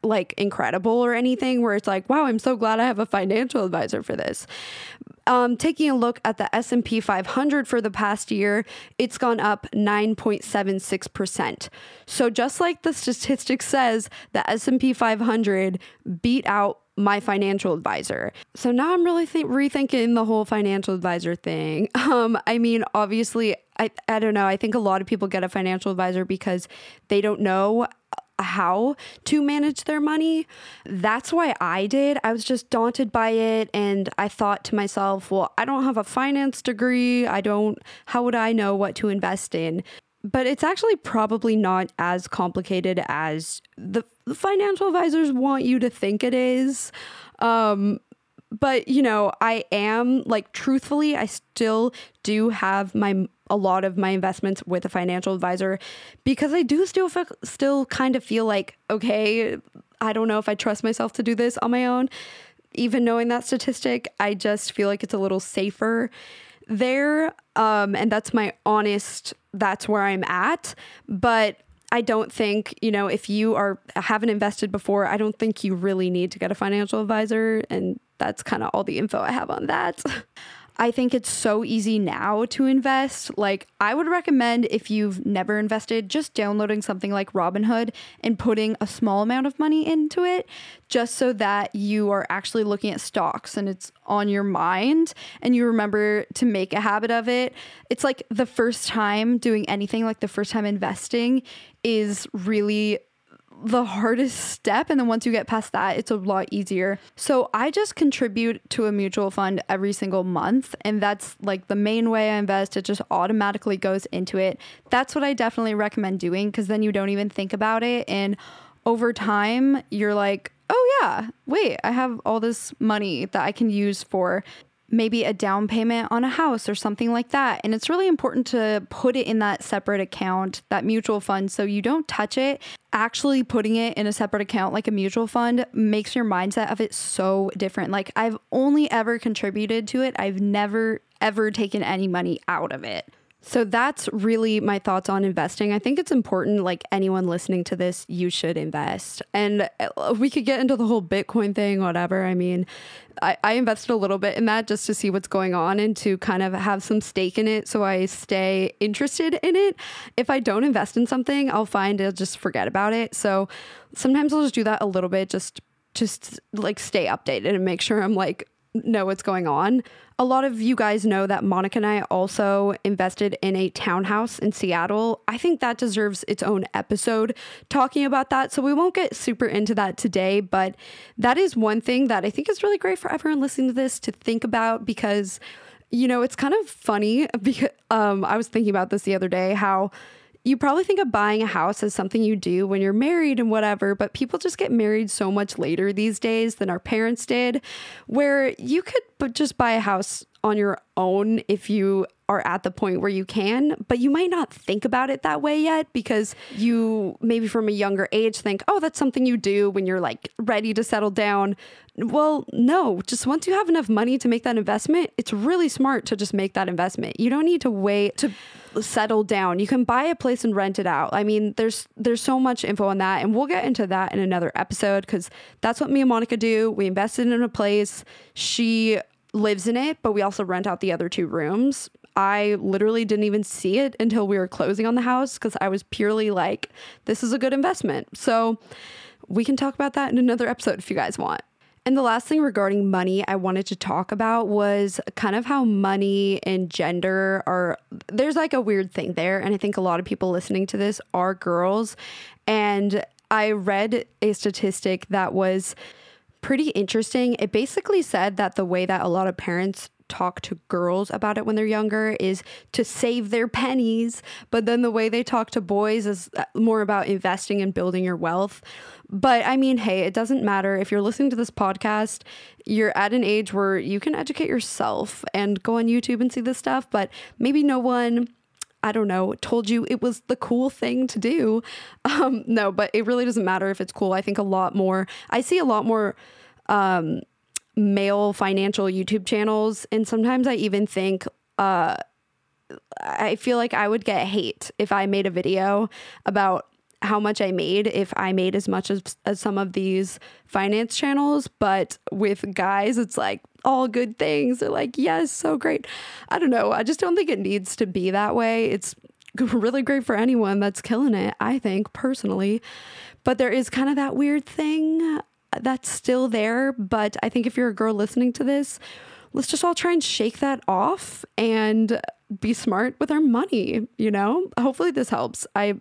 like incredible or anything where it's like, wow, I'm so glad I have a financial advisor for this. Um, taking a look at the S&P 500 for the past year, it's gone up 9.76%. So just like the statistic says, the S&P 500 beat out my financial advisor. So now I'm really th- rethinking the whole financial advisor thing. Um, I mean, obviously, I, I don't know. I think a lot of people get a financial advisor because they don't know how to manage their money. That's why I did. I was just daunted by it and I thought to myself, well, I don't have a finance degree. I don't how would I know what to invest in? But it's actually probably not as complicated as the, the financial advisors want you to think it is. Um, but you know, I am like truthfully, I still do have my a lot of my investments with a financial advisor because I do still still kind of feel like okay, I don't know if I trust myself to do this on my own. Even knowing that statistic, I just feel like it's a little safer there um and that's my honest that's where I'm at, but I don't think, you know, if you are haven't invested before, I don't think you really need to get a financial advisor and that's kind of all the info I have on that. I think it's so easy now to invest. Like, I would recommend if you've never invested, just downloading something like Robinhood and putting a small amount of money into it, just so that you are actually looking at stocks and it's on your mind and you remember to make a habit of it. It's like the first time doing anything, like the first time investing, is really the hardest step. And then once you get past that, it's a lot easier. So I just contribute to a mutual fund every single month. And that's like the main way I invest. It just automatically goes into it. That's what I definitely recommend doing because then you don't even think about it. And over time, you're like, oh, yeah, wait, I have all this money that I can use for maybe a down payment on a house or something like that. And it's really important to put it in that separate account, that mutual fund, so you don't touch it. Actually, putting it in a separate account like a mutual fund makes your mindset of it so different. Like, I've only ever contributed to it, I've never, ever taken any money out of it. So that's really my thoughts on investing. I think it's important, like anyone listening to this, you should invest. And uh, we could get into the whole Bitcoin thing, whatever. I mean, I, I invested a little bit in that just to see what's going on and to kind of have some stake in it so I stay interested in it. If I don't invest in something, I'll find I'll just forget about it. So sometimes I'll just do that a little bit, just just like stay updated and make sure I'm like know what's going on. A lot of you guys know that Monica and I also invested in a townhouse in Seattle. I think that deserves its own episode talking about that. So we won't get super into that today, but that is one thing that I think is really great for everyone listening to this to think about because, you know, it's kind of funny because um, I was thinking about this the other day how you probably think of buying a house as something you do when you're married and whatever, but people just get married so much later these days than our parents did, where you could just buy a house on your own if you are at the point where you can, but you might not think about it that way yet because you maybe from a younger age think, oh, that's something you do when you're like ready to settle down. Well, no, just once you have enough money to make that investment, it's really smart to just make that investment. You don't need to wait to settle down. You can buy a place and rent it out. I mean, there's there's so much info on that and we'll get into that in another episode cuz that's what me and Monica do. We invested in a place. She lives in it, but we also rent out the other two rooms. I literally didn't even see it until we were closing on the house cuz I was purely like this is a good investment. So we can talk about that in another episode if you guys want. And the last thing regarding money I wanted to talk about was kind of how money and gender are, there's like a weird thing there. And I think a lot of people listening to this are girls. And I read a statistic that was pretty interesting. It basically said that the way that a lot of parents talk to girls about it when they're younger is to save their pennies, but then the way they talk to boys is uh, more about investing and building your wealth. But I mean, hey, it doesn't matter. If you're listening to this podcast, you're at an age where you can educate yourself and go on YouTube and see this stuff, but maybe no one I don't know, told you it was the cool thing to do. Um, no, but it really doesn't matter if it's cool. I think a lot more, I see a lot more um, male financial YouTube channels. And sometimes I even think, uh, I feel like I would get hate if I made a video about how much I made if I made as much as, as some of these finance channels. But with guys, it's like all good things. They're like, yes, so great. I don't know. I just don't think it needs to be that way. It's really great for anyone that's killing it, I think, personally. But there is kind of that weird thing that's still there. But I think if you're a girl listening to this, let's just all try and shake that off and be smart with our money, you know? Hopefully this helps. I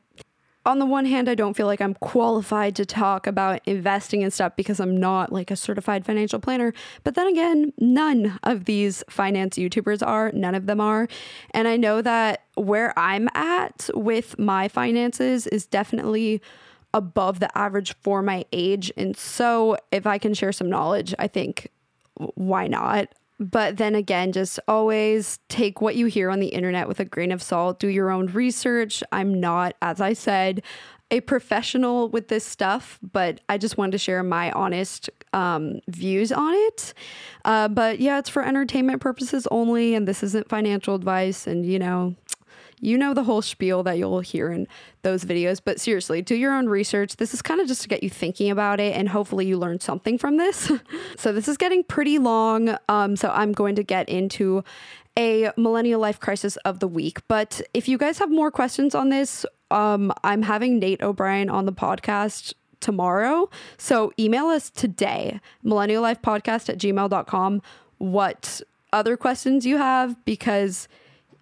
on the one hand, I don't feel like I'm qualified to talk about investing and stuff because I'm not like a certified financial planner. But then again, none of these finance YouTubers are, none of them are. And I know that where I'm at with my finances is definitely above the average for my age. And so if I can share some knowledge, I think why not? But then again, just always take what you hear on the internet with a grain of salt. Do your own research. I'm not, as I said, a professional with this stuff, but I just wanted to share my honest um, views on it. Uh, but yeah, it's for entertainment purposes only, and this isn't financial advice. And you know, you know the whole spiel that you'll hear in those videos. But seriously, do your own research. This is kind of just to get you thinking about it, and hopefully you learn something from this. so this is getting pretty long. Um, so I'm going to get into a millennial life crisis of the week. But if you guys have more questions on this, um, I'm having Nate O'Brien on the podcast tomorrow. So email us today, millenniallifepodcast at gmail.com, what other questions you have, because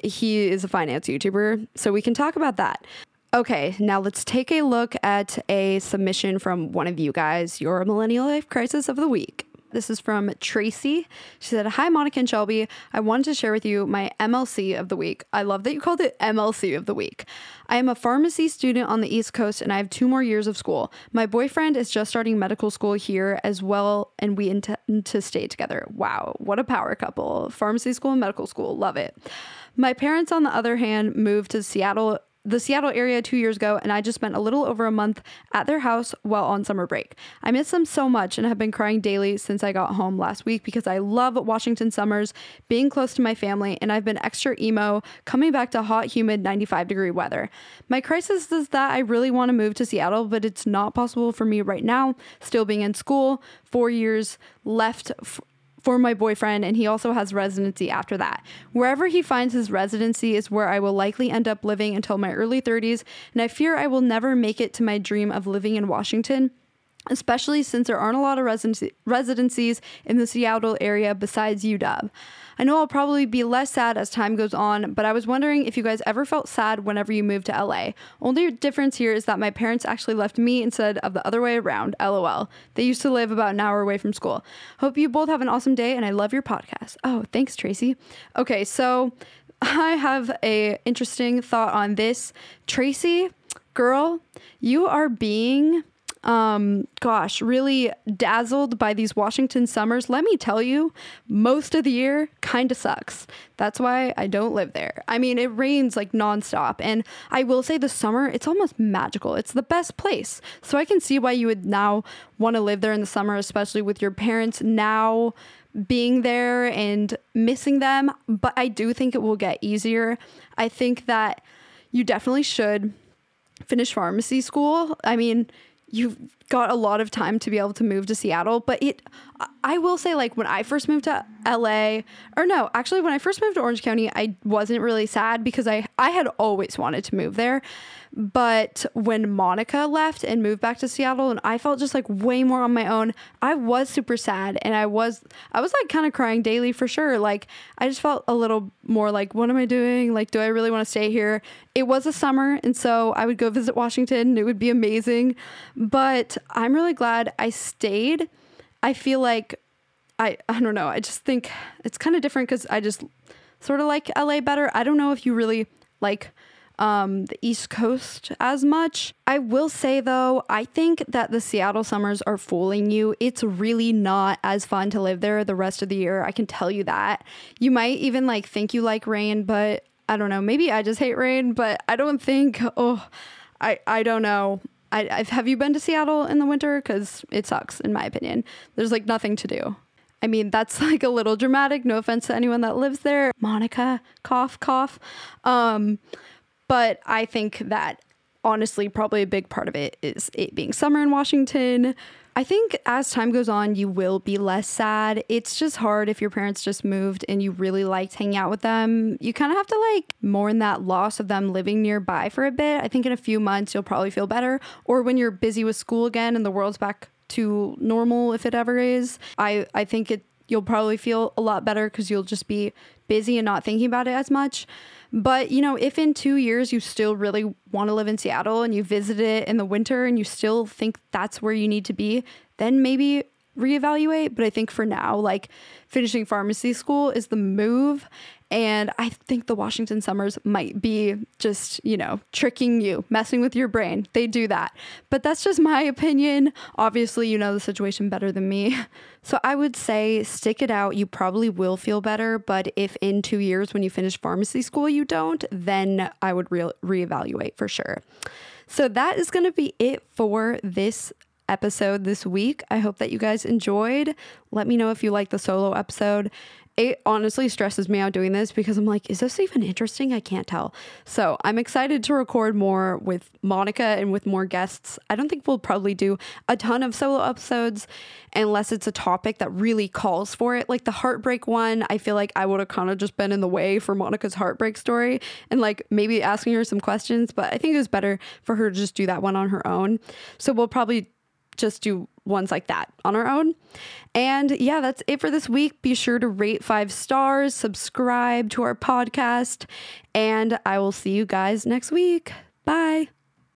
he is a finance YouTuber, so we can talk about that. Okay, now let's take a look at a submission from one of you guys, your millennial life crisis of the week. This is from Tracy. She said, Hi, Monica and Shelby. I wanted to share with you my MLC of the week. I love that you called it MLC of the week. I am a pharmacy student on the East Coast and I have two more years of school. My boyfriend is just starting medical school here as well, and we intend to stay together. Wow, what a power couple. Pharmacy school and medical school. Love it. My parents, on the other hand, moved to Seattle the Seattle area two years ago, and I just spent a little over a month at their house while on summer break. I miss them so much and have been crying daily since I got home last week because I love Washington summers, being close to my family, and I've been extra emo coming back to hot, humid 95 degree weather. My crisis is that I really want to move to Seattle, but it's not possible for me right now, still being in school, four years left f- for my boyfriend, and he also has residency after that. Wherever he finds his residency is where I will likely end up living until my early 30s, and I fear I will never make it to my dream of living in Washington especially since there aren't a lot of residency- residencies in the Seattle area besides UW. I know I'll probably be less sad as time goes on, but I was wondering if you guys ever felt sad whenever you moved to LA. Only difference here is that my parents actually left me instead of the other way around. LOL. They used to live about an hour away from school. Hope you both have an awesome day and I love your podcast. Oh, thanks Tracy. Okay, so I have a interesting thought on this. Tracy, girl, you are being um, gosh, really dazzled by these Washington summers. Let me tell you, most of the year kind of sucks. That's why I don't live there. I mean, it rains like nonstop. And I will say the summer, it's almost magical. It's the best place. So I can see why you would now want to live there in the summer, especially with your parents now being there and missing them. But I do think it will get easier. I think that you definitely should finish pharmacy school. I mean, you've got a lot of time to be able to move to Seattle. But it, I will say, like when I first moved to LA, or no, actually, when I first moved to Orange County, I wasn't really sad because I, I had always wanted to move there. But when Monica left and moved back to Seattle and I felt just like way more on my own, I was super sad and I was I was like kind of crying daily for sure. Like I just felt a little more like what am I doing? Like do I really want to stay here? It was a summer and so I would go visit Washington. And It would be amazing. But I'm really glad I stayed. I feel like I I don't know. I just think it's kind of different cuz I just sort of like LA better. I don't know if you really like um, the East Coast as much. I will say though, I think that the Seattle summers are fooling you. It's really not as fun to live there the rest of the year. I can tell you that. You might even like think you like rain, but I don't know. Maybe I just hate rain, but I don't think. Oh, I I don't know. I I've, have you been to Seattle in the winter? Because it sucks, in my opinion. There's like nothing to do. I mean, that's like a little dramatic. No offense to anyone that lives there. Monica, cough, cough. Um, but I think that honestly, probably a big part of it is it being summer in Washington. I think as time goes on, you will be less sad. It's just hard if your parents just moved and you really liked hanging out with them. You kind of have to like mourn that loss of them living nearby for a bit. I think in a few months, you'll probably feel better. Or when you're busy with school again and the world's back to normal, if it ever is, I, I think it you'll probably feel a lot better because you'll just be busy and not thinking about it as much. But, you know, if in two years you still really want to live in Seattle and you visit it in the winter and you still think that's where you need to be, then maybe reevaluate. But I think for now, like finishing pharmacy school is the move. And I think the Washington summers might be just, you know, tricking you, messing with your brain. They do that. But that's just my opinion. Obviously, you know the situation better than me. So I would say stick it out. You probably will feel better. But if in two years when you finish pharmacy school you don't, then I would re- reevaluate for sure. So that is going to be it for this episode this week. I hope that you guys enjoyed. Let me know if you like the solo episode it honestly stresses me out doing this because I'm like, is this even interesting? I can't tell. So I'm excited to record more with Monica and with more guests. I don't think we'll probably do a ton of solo episodes unless it's a topic that really calls for it. Like the heartbreak one, I feel like I would have kind of just been in the way for Monica's heartbreak story and like maybe asking her some questions, but I think it was better for her to just do that one on her own. So we'll probably just do ones like that on our own. And yeah, that's it for this week. Be sure to rate five stars, subscribe to our podcast, and I will see you guys next week. Bye.